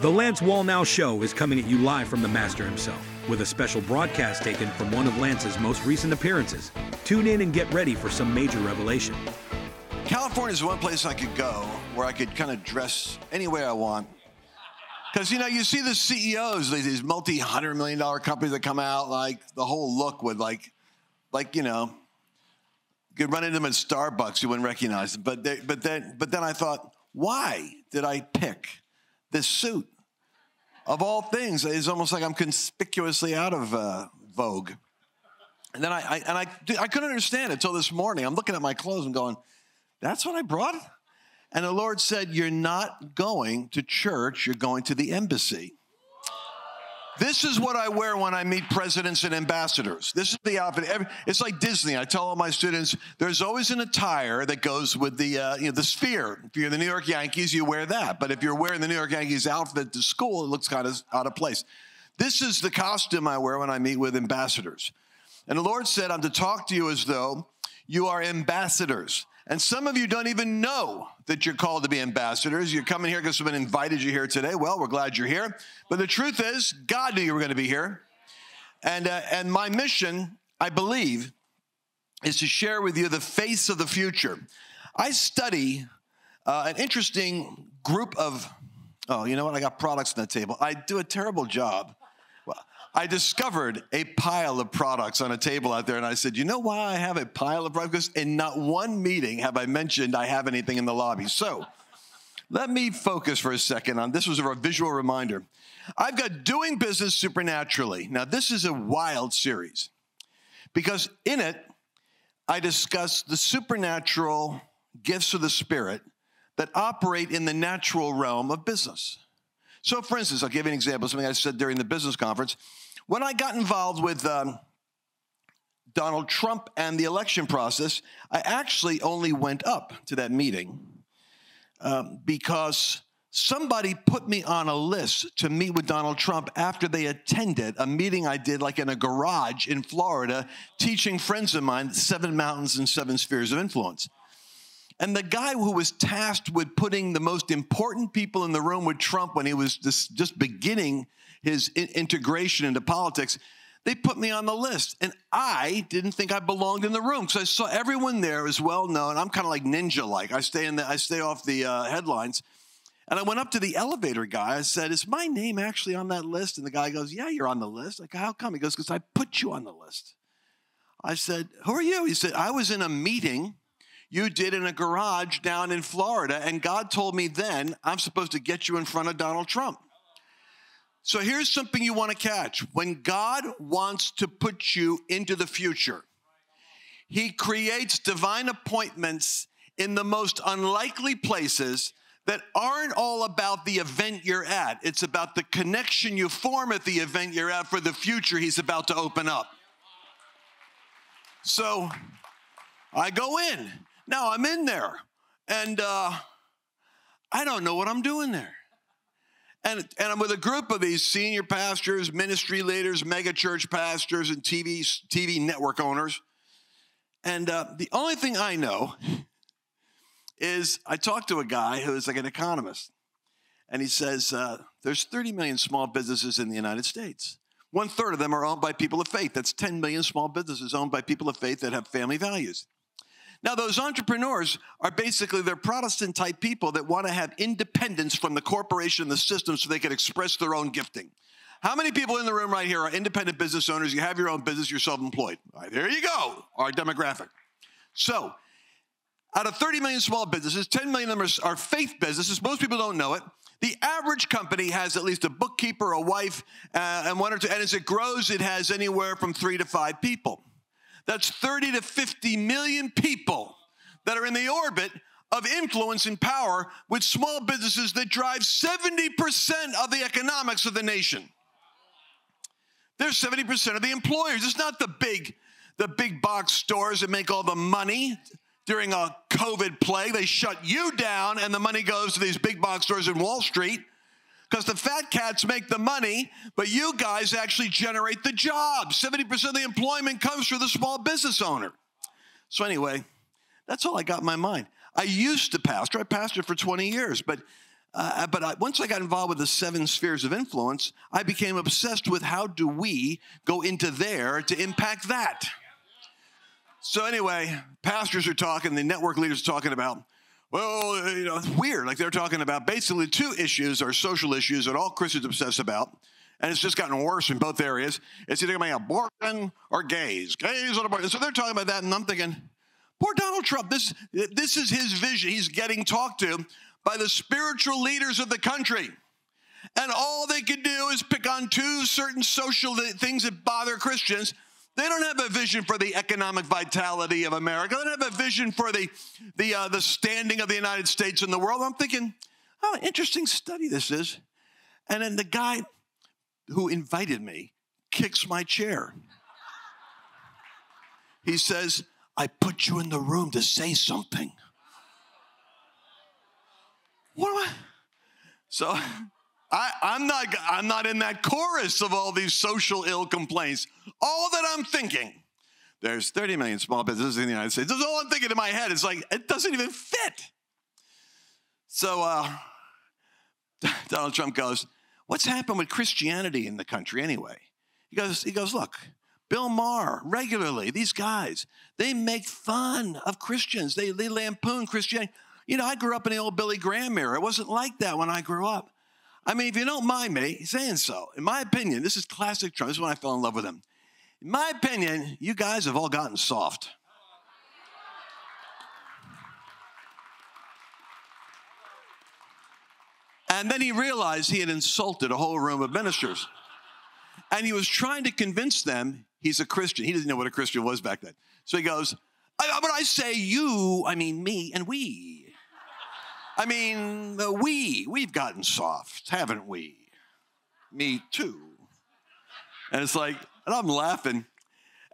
The Lance Wallnau Show is coming at you live from the Master himself, with a special broadcast taken from one of Lance's most recent appearances. Tune in and get ready for some major revelation. California is one place I could go where I could kind of dress any way I want. Because, you know, you see the CEOs, these multi hundred million dollar companies that come out, like the whole look would, like, like you know, you could run into them at Starbucks, you wouldn't recognize them. But, they, but, then, but then I thought, why did I pick this suit. Of all things, it's almost like I'm conspicuously out of uh, vogue. And then I, I, and I, I couldn't understand it until this morning. I'm looking at my clothes and going, "That's what I brought." And the Lord said, "You're not going to church. You're going to the embassy." This is what I wear when I meet presidents and ambassadors. This is the outfit. It's like Disney. I tell all my students, there's always an attire that goes with the uh, you know the sphere. If you're the New York Yankees, you wear that. But if you're wearing the New York Yankees outfit to school, it looks kind of out of place. This is the costume I wear when I meet with ambassadors. And the Lord said, I'm to talk to you as though you are ambassadors. And some of you don't even know that you're called to be ambassadors. You're coming here because someone invited you here today. Well, we're glad you're here. But the truth is, God knew you were going to be here. And, uh, and my mission, I believe, is to share with you the face of the future. I study uh, an interesting group of, oh, you know what? I got products on the table. I do a terrible job I discovered a pile of products on a table out there, and I said, You know why I have a pile of products? In not one meeting have I mentioned I have anything in the lobby. So let me focus for a second on this was a visual reminder. I've got Doing Business Supernaturally. Now, this is a wild series because in it, I discuss the supernatural gifts of the Spirit that operate in the natural realm of business. So, for instance, I'll give you an example, something I said during the business conference. When I got involved with um, Donald Trump and the election process, I actually only went up to that meeting um, because somebody put me on a list to meet with Donald Trump after they attended a meeting I did, like in a garage in Florida, teaching friends of mine seven mountains and seven spheres of influence. And the guy who was tasked with putting the most important people in the room with Trump when he was just, beginning his integration into politics, they put me on the list. And I didn't think I belonged in the room because I saw everyone there is well known. I'm kind of like ninja like. I stay in the, I stay off the uh, headlines. And I went up to the elevator guy. I said, Is my name actually on that list? And the guy goes, Yeah, you're on the list. Like, how come? He goes, Because I put you on the list. I said, Who are you? He said, I was in a meeting you did in a garage down in Florida, and God told me then I'm supposed to get you in front of Donald Trump. So here's something you want to catch. When God wants to put you into the future, He creates divine appointments in the most unlikely places that aren't all about the event you're at. It's about the connection you form at the event you're at for the future He's about to open up. So I go in. Now I'm in there, and uh, I don't know what I'm doing there. And, and I'm with a group of these senior pastors, ministry leaders, mega church pastors, and TV, TV network owners. And uh, the only thing I know is I talked to a guy who is like an economist. And he says uh, there's 30 million small businesses in the United States. One third of them are owned by people of faith. That's 10 million small businesses owned by people of faith that have family values. Now, those entrepreneurs are basically they're Protestant type people that want to have independence from the corporation and the system so they can express their own gifting. How many people in the room right here are independent business owners? You have your own business, you're self employed. Right, there you go, our demographic. So, out of 30 million small businesses, 10 million of them are faith businesses. Most people don't know it. The average company has at least a bookkeeper, a wife, uh, and one or two. And as it grows, it has anywhere from three to five people. That's 30 to 50 million people that are in the orbit of influence and power with small businesses that drive 70% of the economics of the nation. They're 70% of the employers. It's not the big, the big box stores that make all the money during a COVID plague. They shut you down and the money goes to these big box stores in Wall Street because the fat cats make the money, but you guys actually generate the jobs. 70% of the employment comes from the small business owner. So, anyway, that's all I got in my mind. I used to pastor, I pastored for 20 years, but Uh, but I, once I got involved with the seven spheres of influence, I became obsessed with how do we go into there to impact that. So anyway, pastors are talking, the network leaders are talking about, well, you know, it's weird. Like they're talking about basically two issues or social issues that all Christians obsess about. And it's just gotten worse in both areas. It's either going to be abortion or gays. Gays or abortion. So they're talking about that, and I'm thinking, poor Donald Trump, this, this is his vision. He's getting talked to by the spiritual leaders of the country. And all they can do is pick on two certain social things that bother Christians. They don't have a vision for the economic vitality of America. They don't have a vision for the, the, uh, the standing of the United States in the world. I'm thinking, oh, interesting study this is. And then the guy who invited me kicks my chair. He says, I put you in the room to say something. What am I? So I, am not I'm not in that chorus of all these social ill complaints. All that I'm thinking, there's 30 million small businesses in the United States. That's all I'm thinking in my head. It's like it doesn't even fit. So uh, Donald Trump goes, "What's happened with Christianity in the country anyway?" He goes, "He goes, look." Bill Maher, regularly, these guys, they make fun of Christians. They, they lampoon Christianity. You know, I grew up in the old Billy Graham era. It wasn't like that when I grew up. I mean, if you don't mind me saying so, in my opinion, this is classic Trump. This is when I fell in love with him. In my opinion, you guys have all gotten soft. And then he realized he had insulted a whole room of ministers. And he was trying to convince them he's a Christian. He didn't know what a Christian was back then. So he goes, But I say you, I mean me and we. I mean, we, we've gotten soft, haven't we? Me too. And it's like, and I'm laughing.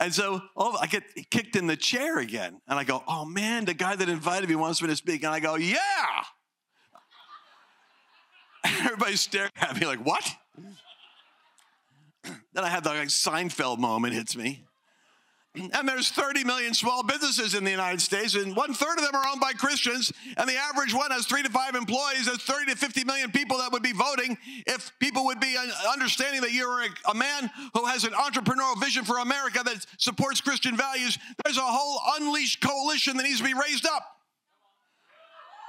And so oh, I get kicked in the chair again. And I go, oh man, the guy that invited me wants me to speak. And I go, yeah. Everybody's staring at me like, what? then I have the like, Seinfeld moment hits me. And there's 30 million small businesses in the United States, and one third of them are owned by Christians. And the average one has three to five employees. There's 30 to 50 million people that would be voting if people would be understanding that you're a, a man who has an entrepreneurial vision for America that supports Christian values. There's a whole unleashed coalition that needs to be raised up.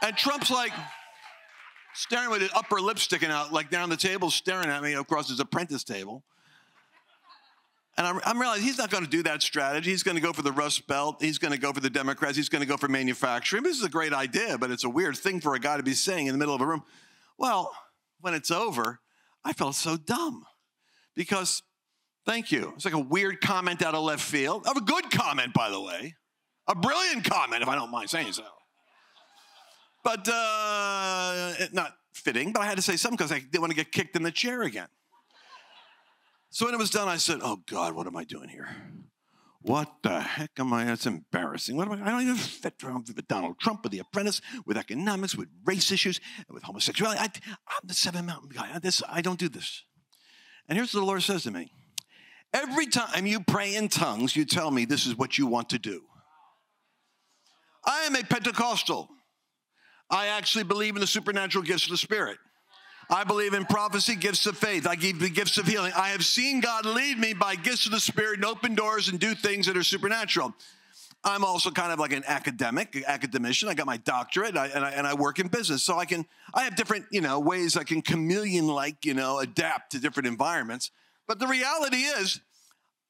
And Trump's like staring with his upper lip sticking out, like down the table, staring at me across his apprentice table. And I'm, I'm realizing he's not going to do that strategy. He's going to go for the Rust Belt. He's going to go for the Democrats. He's going to go for manufacturing. This is a great idea, but it's a weird thing for a guy to be saying in the middle of a room. Well, when it's over, I felt so dumb because, thank you. It's like a weird comment out of left field. Of A good comment, by the way. A brilliant comment, if I don't mind saying so. But uh, not fitting, but I had to say something because I didn't want to get kicked in the chair again. So when it was done, I said, Oh God, what am I doing here? What the heck am I? That's embarrassing. What am I? I don't even fit around with Donald Trump, with The Apprentice, with economics, with race issues, with homosexuality. I, am the Seven Mountain guy. This, I don't do this. And here's what the Lord says to me Every time you pray in tongues, you tell me this is what you want to do. I am a Pentecostal. I actually believe in the supernatural gifts of the Spirit. I believe in prophecy, gifts of faith. I give the gifts of healing. I have seen God lead me by gifts of the Spirit and open doors and do things that are supernatural. I'm also kind of like an academic, academician. I got my doctorate and I, and I, and I work in business. So I can, I have different, you know, ways I can chameleon like, you know, adapt to different environments. But the reality is,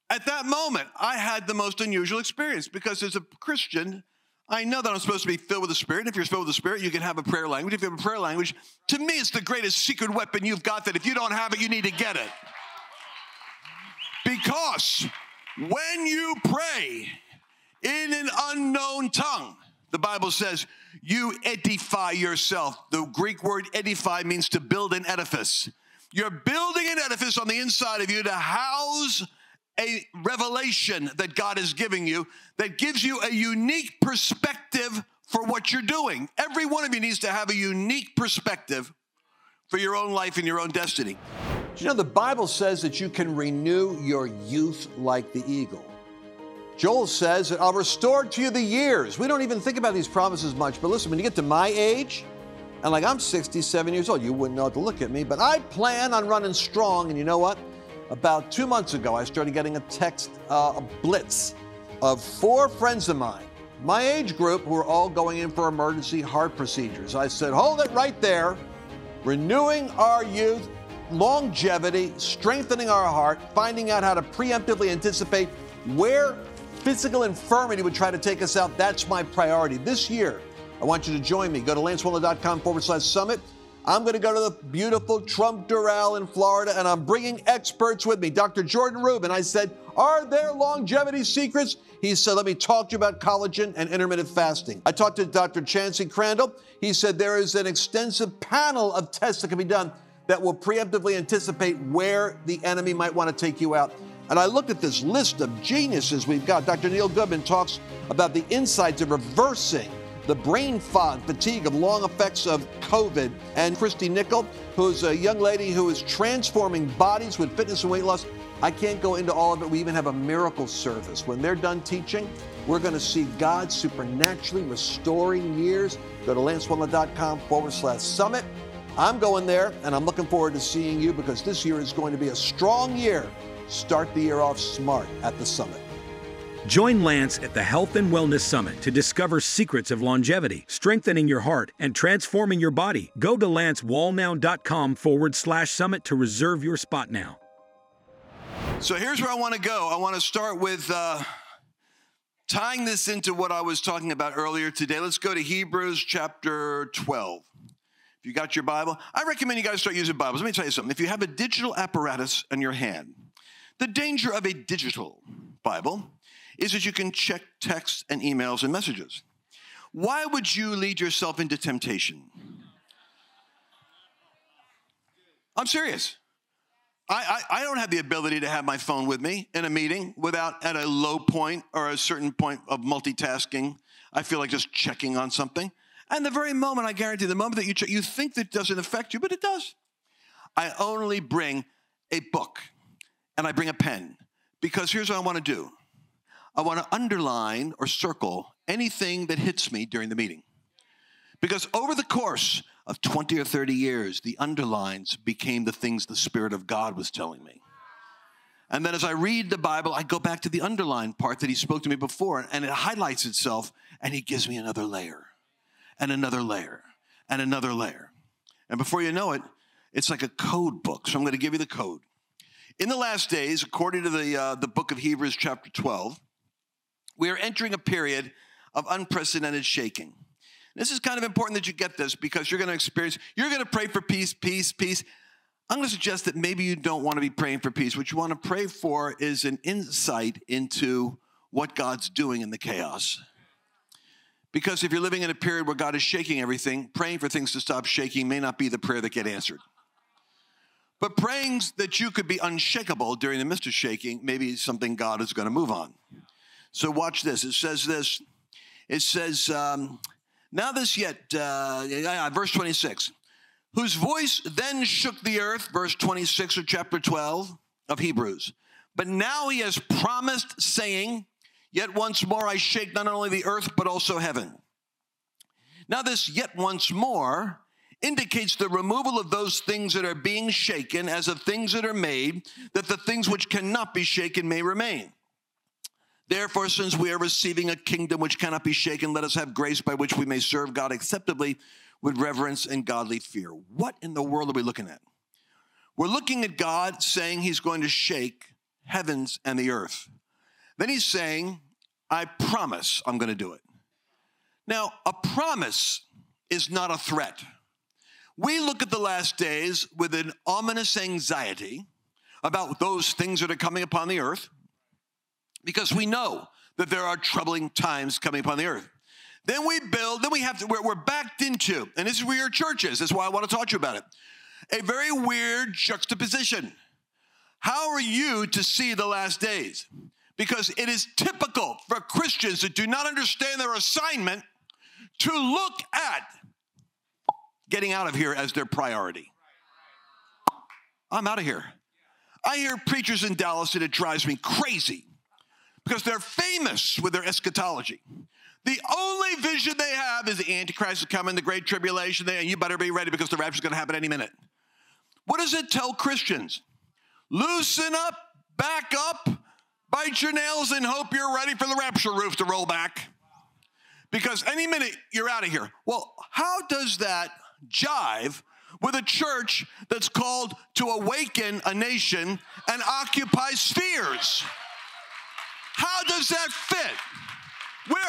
at that moment, I had the most unusual experience because as a Christian, I know that I'm supposed to be filled with the Spirit. If you're filled with the Spirit, you can have a prayer language. If you have a prayer language, to me, it's the greatest secret weapon you've got that if you don't have it, you need to get it. Because when you pray in an unknown tongue, the Bible says, you edify yourself. The Greek word edify means to build an edifice. You're building an edifice on the inside of you to house a revelation that God is giving you that gives you a unique perspective for what you're doing. Every one of you needs to have a unique perspective for your own life and your own destiny. You know the Bible says that you can renew your youth like the eagle? Joel says that I'll restore to you the years. We don't even think about these promises much, but listen, when you get to my age, And like I'm 67 years old, you wouldn't know how to look at me, but I plan on running strong. And you know what? About two months ago, I started getting a text, uh, a blitz of four friends of mine, my age group, who are all going in for emergency heart procedures. I said, hold it right there. Renewing our youth, longevity, strengthening our heart, finding out how to preemptively anticipate where physical infirmity would try to take us out. That's my priority. This year, I want you to join me. Go to lancewallnau.com forward slash summit. I'm going to go to the beautiful Trump Doral in Florida, and I'm bringing experts with me. Dr. Jordan Rubin. I said, Are there longevity secrets? He said, Let me talk to you about collagen and intermittent fasting. I talked to Dr. Chauncey Crandall. He said, There is an extensive panel of tests that can be done that will preemptively anticipate where the enemy might want to take you out. And I looked at this list of geniuses we've got. Dr. Neil Goodman talks about the insights of reversing the brain fog, fatigue of long effects of COVID. And Christy Nickel, who's a young lady who is transforming bodies with fitness and weight loss. I can't go into all of it. We even have a miracle service. When they're done teaching, we're going to see God supernaturally restoring years. Go to lancewallnau.com forward slash summit. I'm going there, and I'm looking forward to seeing you because this year is going to be a strong year. Start the year off smart at the summit. Join Lance at the Health and Wellness Summit to discover secrets of longevity, strengthening your heart, and transforming your body. Go to lancewallnau.com forward slash summit to reserve your spot now. So here's where I want to go. I want to start with uh, tying this into what I was talking about earlier today. Let's go to Hebrews chapter 12. If you got your Bible, I recommend you guys start using Bibles. Let me tell you something. If you have a digital apparatus in your hand, the danger of a digital Bible is that you can check texts and emails and messages. Why would you lead yourself into temptation? I'm serious. I, I, I, don't have the ability to have my phone with me in a meeting without at a low point or a certain point of multitasking. I feel like just checking on something. And the very moment, I guarantee, the moment that you check, you think that doesn't affect you, but it does. I only bring a book and I bring a pen because here's what I want to do I want to underline or circle anything that hits me during the meeting. Because over the course of 20 or 30 years, the underlines became the things the Spirit of God was telling me. And then as I read the Bible, I go back to the underline part that He spoke to me before, and it highlights itself, and He gives me another layer, and another layer, and another layer. And before you know it, it's like a code book. So I'm going to give you the code. In the last days, according to the, uh, the book of Hebrews, chapter 12, we are entering a period of unprecedented shaking. This is kind of important that you get this because you're going to experience, you're going to pray for peace, peace, peace. I'm going to suggest that maybe you don't want to be praying for peace. What you want to pray for is an insight into what God's doing in the chaos. Because if you're living in a period where God is shaking everything, praying for things to stop shaking may not be the prayer that get answered. But praying that you could be unshakable during the midst of shaking, maybe something God is going to move on. So watch this. It says this. It says, um, now this yet, uh, verse 26, whose voice then shook the earth, verse 26 of chapter 12 of Hebrews. But now he has promised, saying, Yet once more I shake not only the earth, but also heaven. Now, this yet once more indicates the removal of those things that are being shaken as of things that are made, that the things which cannot be shaken may remain. Therefore, since we are receiving a kingdom which cannot be shaken, let us have grace by which we may serve God acceptably with reverence and godly fear. What in the world are we looking at? We're looking at God saying he's going to shake heavens and the earth. Then he's saying, I promise I'm going to do it. Now, a promise is not a threat. We look at the last days with an ominous anxiety about those things that are coming upon the earth because we know that there are troubling times coming upon the earth. Then we build, then we have to, we're, we're backed into, and this is where your church is. That's why I want to talk to you about it. A very weird juxtaposition. How are you to see the last days? Because it is typical for Christians that do not understand their assignment to look at getting out of here as their priority. I'm out of here. I hear preachers in Dallas and it drives me crazy because they're famous with their eschatology. The only vision they have is the Antichrist is coming, the Great Tribulation, and you better be ready because the rapture is going to happen any minute. What does it tell Christians? Loosen up, back up, bite your nails, and hope you're ready for the rapture roof to roll back. Because any minute you're out of here. Well, how does that jive with a church that's called to awaken a nation and occupy spheres? How does that fit? Where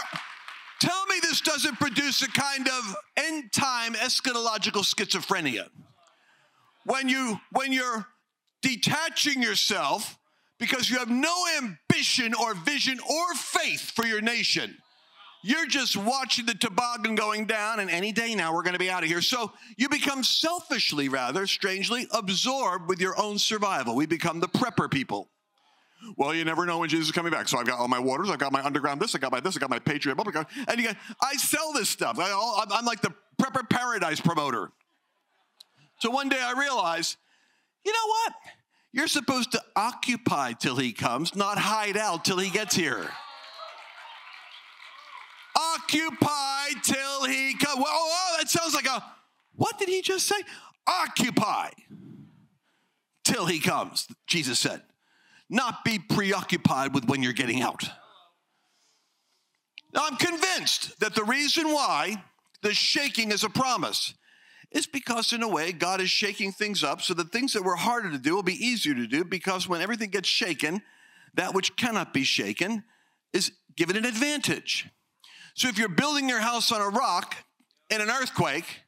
tell me this doesn't produce a kind of end time eschatological schizophrenia. When you when you're detaching yourself because you have no ambition or vision or faith for your nation. You're just watching the toboggan going down, and any day now we're going to be out of here. So you become selfishly, rather strangely, absorbed with your own survival. We become the prepper people. Well, you never know when Jesus is coming back. So I've got all my waters, I've got my underground this, I got my this, I got my Patriot and you got, I sell this stuff. I, I'm like the prepper paradise promoter. So one day I realized, you know what? You're supposed to occupy till he comes, not hide out till he gets here. Occupy till he comes. Well, oh, that sounds like a, what did he just say? Occupy till he comes, Jesus said not be preoccupied with when you're getting out. Now, I'm convinced that the reason why the shaking is a promise is because, in a way, God is shaking things up so that things that were harder to do will be easier to do because when everything gets shaken, that which cannot be shaken is given an advantage. So, if you're building your house on a rock in an earthquake,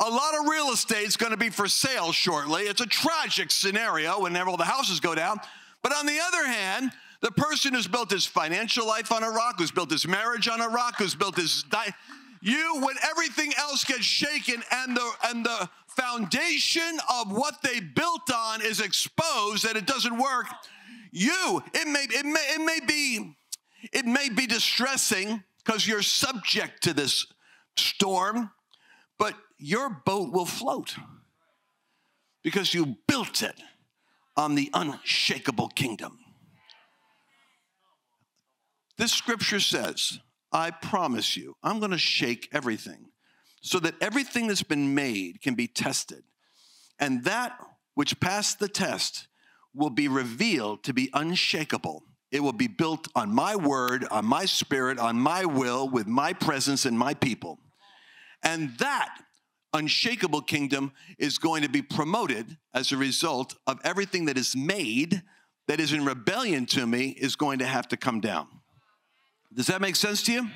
a lot of real estate is going to be for sale shortly. It's a tragic scenario whenever all the houses go down. But on the other hand, the person who's built his financial life on a rock, who's built his marriage on a rock, who's built his di- you when everything else gets shaken and the and the foundation of what they built on is exposed and it doesn't work, you it may it may it may be it may be distressing because you're subject to this storm, but your boat will float because you built it on the unshakable kingdom. This scripture says, I promise you, I'm going to shake everything so that everything that's been made can be tested. And that which passed the test will be revealed to be unshakable. It will be built on my word, on my spirit, on my will, with my presence and my people. And that unshakable kingdom is going to be promoted as a result of everything that is made that is in rebellion to me is going to have to come down. Does that make sense to you?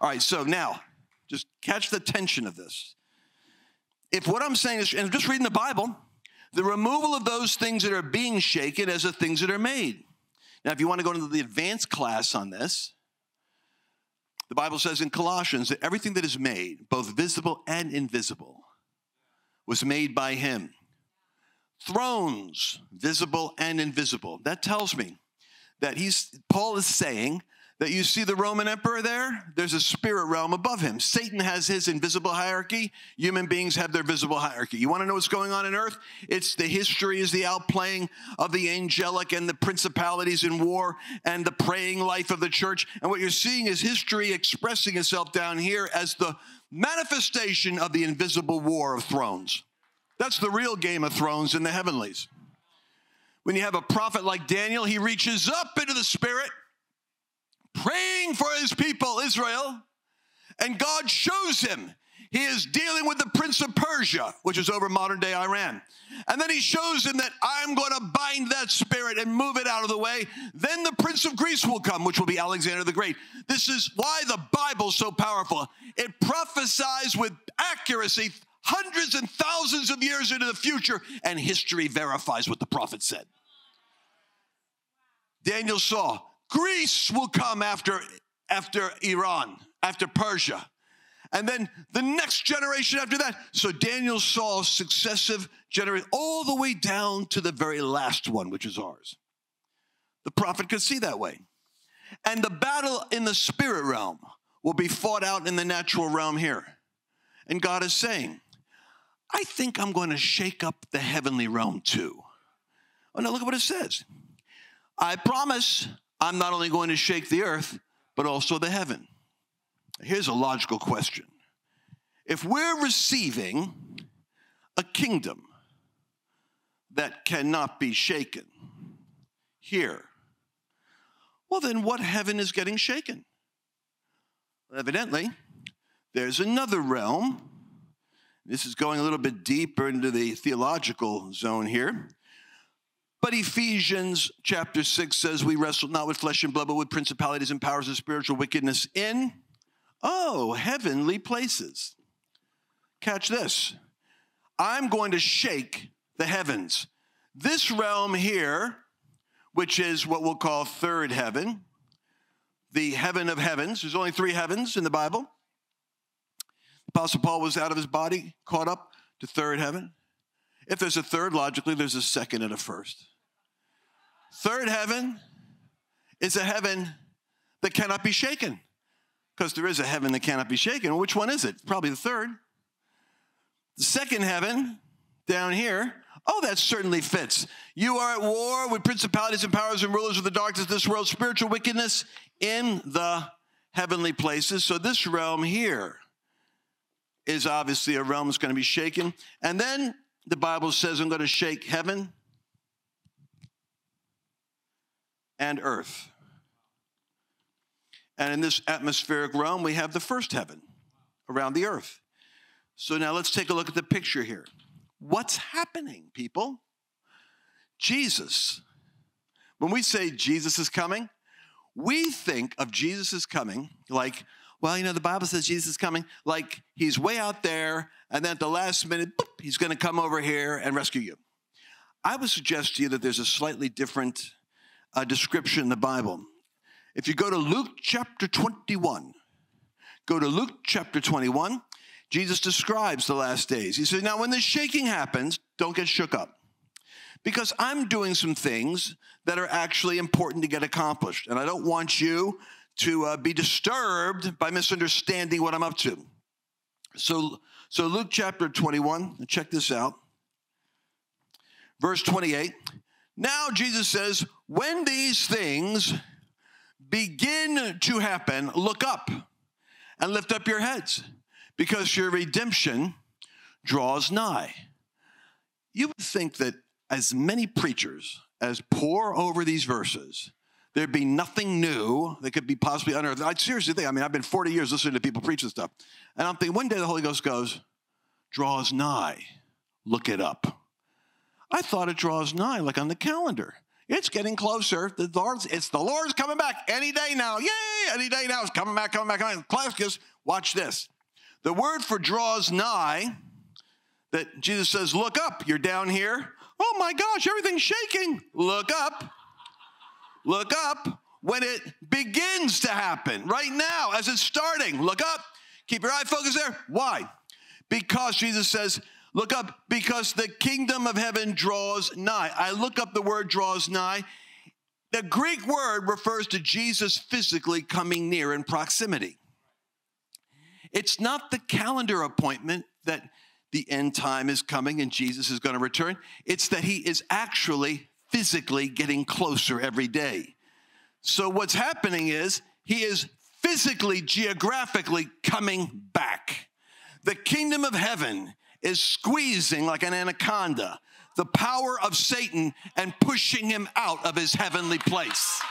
All right, so now just catch the tension of this. If what I'm saying is, and I'm just reading the Bible, the removal of those things that are being shaken as the things that are made. Now, if you want to go into the advanced class on this, the Bible says in Colossians that everything that is made, both visible and invisible, was made by him. Thrones, visible and invisible. That tells me that he's Paul is saying that you see the Roman emperor there, there's a spirit realm above him. Satan has his invisible hierarchy, human beings have their visible hierarchy. You want to know what's going on in earth? It's the history is the outplaying of the angelic and the principalities in war and the praying life of the church. And what you're seeing is history expressing itself down here as the manifestation of the invisible war of thrones. That's the real game of thrones in the heavenlies. When you have a prophet like Daniel, he reaches up into the spirit praying for his people, Israel, and God shows him he is dealing with the prince of Persia, which is over modern day Iran. And then he shows him that I'm going to bind that spirit and move it out of the way. Then the prince of Greece will come, which will be Alexander the Great. This is why the Bible's so powerful. It prophesies with accuracy hundreds and thousands of years into the future, and history verifies what the prophet said. Daniel saw Greece will come after, after Iran, after Persia. And then the next generation after that. So Daniel saw successive generations, all the way down to the very last one, which is ours. The prophet could see that way. And the battle in the spirit realm will be fought out in the natural realm here. And God is saying, I think I'm going to shake up the heavenly realm too. Oh, now look at what it says. I promise I'm not only going to shake the earth, but also the heaven. Here's a logical question. If we're receiving a kingdom that cannot be shaken here, well, then what heaven is getting shaken? Evidently, there's another realm. This is going a little bit deeper into the theological zone here. But Ephesians chapter 6 says, We wrestle not with flesh and blood, but with principalities and powers of spiritual wickedness in, oh, heavenly places. Catch this. I'm going to shake the heavens. This realm here, which is what we'll call third heaven, the heaven of heavens, there's only three heavens in the Bible. Apostle Paul was out of his body, caught up to third heaven. If there's a third, logically, there's a second and a first. Third heaven is a heaven that cannot be shaken. Because there is a heaven that cannot be shaken. Which one is it? Probably the third. The second heaven down here, oh, that certainly fits. You are at war with principalities and powers and rulers of the darkness of this world, spiritual wickedness in the heavenly places. So this realm here is obviously a realm that's going to be shaken. And then the Bible says, I'm going to shake heaven and earth. And in this atmospheric realm, we have the first heaven around the earth. So now let's take a look at the picture here. What's happening, people? Jesus. When we say Jesus is coming, we think of Jesus is coming like, well, you know, the Bible says Jesus is coming, like he's way out there, and then at the last minute, boop, he's going to come over here and rescue you. I would suggest to you that there's a slightly different uh, description in the Bible. If you go to Luke chapter 21, go to Luke chapter 21, Jesus describes the last days. He says, Now, when the shaking happens, don't get shook up. Because I'm doing some things that are actually important to get accomplished. And I don't want you to uh, be disturbed by misunderstanding what I'm up to. So, so Luke chapter 21, check this out. Verse 28. Now Jesus says, when these things begin to happen, look up and lift up your heads because your redemption draws nigh. You would think that as many preachers as pour over these verses, there'd be nothing new that could be possibly unearthed. I seriously think, I mean, I've been 40 years listening to people preach this stuff. And I'm thinking, one day the Holy Ghost goes, draws nigh, look it up. I thought it draws nigh, like on the calendar. It's getting closer. The Lord's, it's the Lord's coming back any day now. Yay! Any day now. It's coming back, coming back, coming back. Claudius, watch this. The word for draws nigh, that Jesus says, look up. You're down here. Oh my gosh, everything's shaking. Look up. Look up when it begins to happen. Right now, as it's starting. Look up. Keep your eye focused there. Why? Because Jesus says, Look up because the kingdom of heaven draws nigh. I look up the word draws nigh. The Greek word refers to Jesus physically coming near in proximity. It's not the calendar appointment that the end time is coming and Jesus is going to return. It's that he is actually physically getting closer every day. So what's happening is he is physically, geographically coming back. The kingdom of heaven is squeezing like an anaconda the power of Satan and pushing him out of his heavenly place.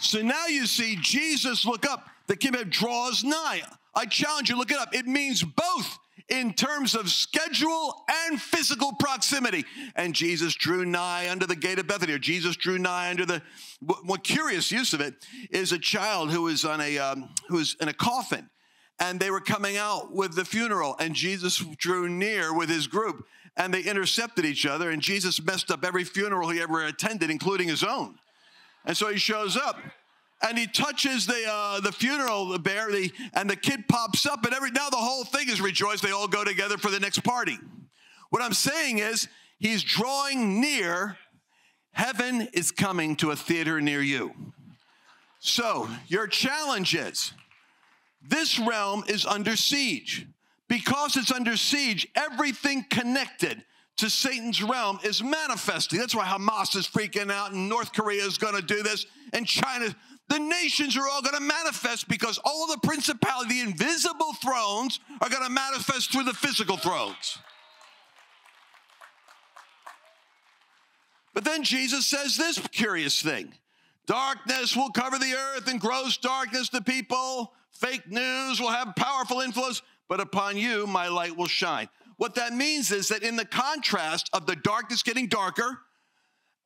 So now you see Jesus look up, the kingdom draws nigh. I challenge you, look it up. It means both in terms of schedule and physical proximity. And Jesus drew nigh under the gate of Bethany, or Jesus drew nigh under the. What curious use of it is a child who is on a um, who is in a coffin, and they were coming out with the funeral, and Jesus drew near with his group, and they intercepted each other, and Jesus messed up every funeral he ever attended, including his own. And so he shows up, and he touches the uh, the funeral the bear, the, and the kid pops up, and every now the whole thing is rejoiced. They all go together for the next party. What I'm saying is, he's drawing near. Heaven is coming to a theater near you. So your challenge is this realm is under siege. Because it's under siege, everything connected to Satan's realm is manifesting. That's why Hamas is freaking out and North Korea is going to do this and China. the nations are all going to manifest because all the principality, the invisible thrones, are going to manifest through the physical thrones. But then Jesus says this curious thing darkness will cover the earth and gross darkness to people. Fake news will have powerful influence, but upon you my light will shine. What that means is that in the contrast of the darkness getting darker,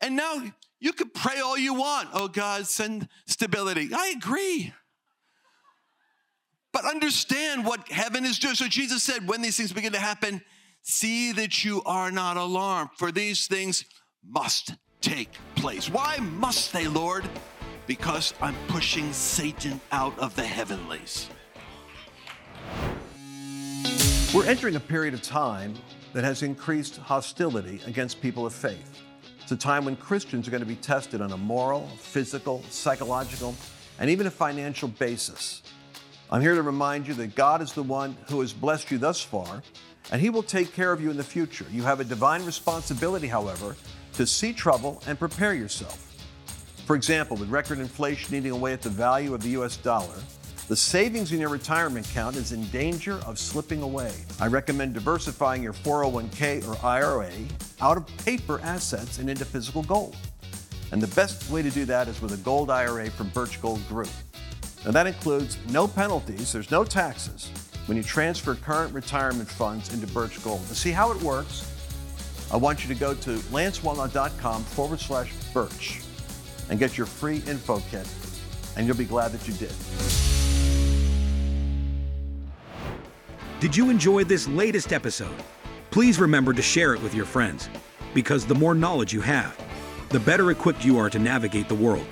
and now you could pray all you want. Oh God, send stability. I agree. But understand what heaven is doing. So Jesus said, when these things begin to happen, see that you are not alarmed, for these things must take place. Why must they, Lord? Because I'm pushing Satan out of the heavenlies. We're entering a period of time that has increased hostility against people of faith. It's a time when Christians are going to be tested on a moral, physical, psychological, and even a financial basis. I'm here to remind you that God is the one who has blessed you thus far, and He will take care of you in the future. You have a divine responsibility, however, to see trouble and prepare yourself. For example, with record inflation eating away at the value of the US dollar, the savings in your retirement account is in danger of slipping away. I recommend diversifying your 401k or IRA out of paper assets and into physical gold. And the best way to do that is with a gold IRA from Birch Gold Group. Now, that includes no penalties, there's no taxes when you transfer current retirement funds into Birch Gold. To see how it works, I want you to go to lancewallnau.com forward slash birch and get your free info kit, and you'll be glad that you did. Did you enjoy this latest episode? Please remember to share it with your friends, because the more knowledge you have, the better equipped you are to navigate the world.